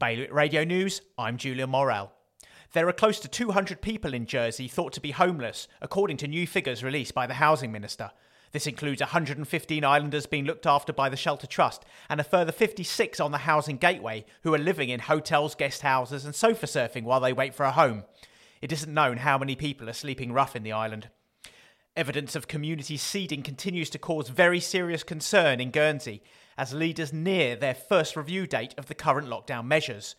Bailiwick Radio News, I'm Julia Morel. There are close to 200 people in Jersey thought to be homeless, according to new figures released by the Housing Minister. This includes 115 islanders being looked after by the Shelter Trust and a further 56 on the Housing Gateway who are living in hotels, guest houses, and sofa surfing while they wait for a home. It isn't known how many people are sleeping rough in the island. Evidence of community seeding continues to cause very serious concern in Guernsey as leaders near their first review date of the current lockdown measures.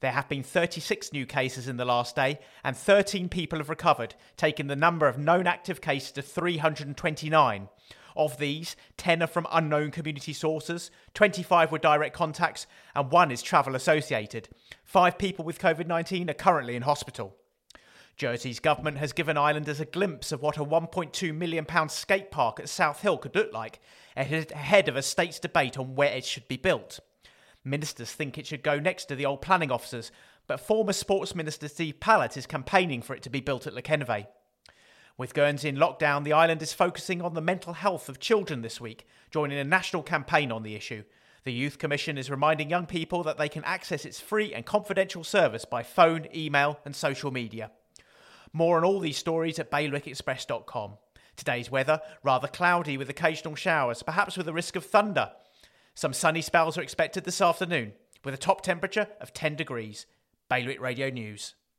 There have been 36 new cases in the last day, and 13 people have recovered, taking the number of known active cases to 329. Of these, 10 are from unknown community sources, 25 were direct contacts, and one is travel associated. Five people with COVID 19 are currently in hospital. Jersey's government has given islanders a glimpse of what a £1.2 million skate park at South Hill could look like, ahead of a state's debate on where it should be built. Ministers think it should go next to the old planning offices, but former Sports Minister Steve Pallett is campaigning for it to be built at Les Quennevais. With Guernsey in lockdown, the island is focusing on the mental health of children this week, joining a national campaign on the issue. The Youth Commission is reminding young people that they can access its free and confidential service by phone, email, and social media. More on all these stories at bailiwickexpress.com. Today's weather rather cloudy with occasional showers, perhaps with a risk of thunder. Some sunny spells are expected this afternoon, with a top temperature of 10 degrees. Bailiwick Radio News.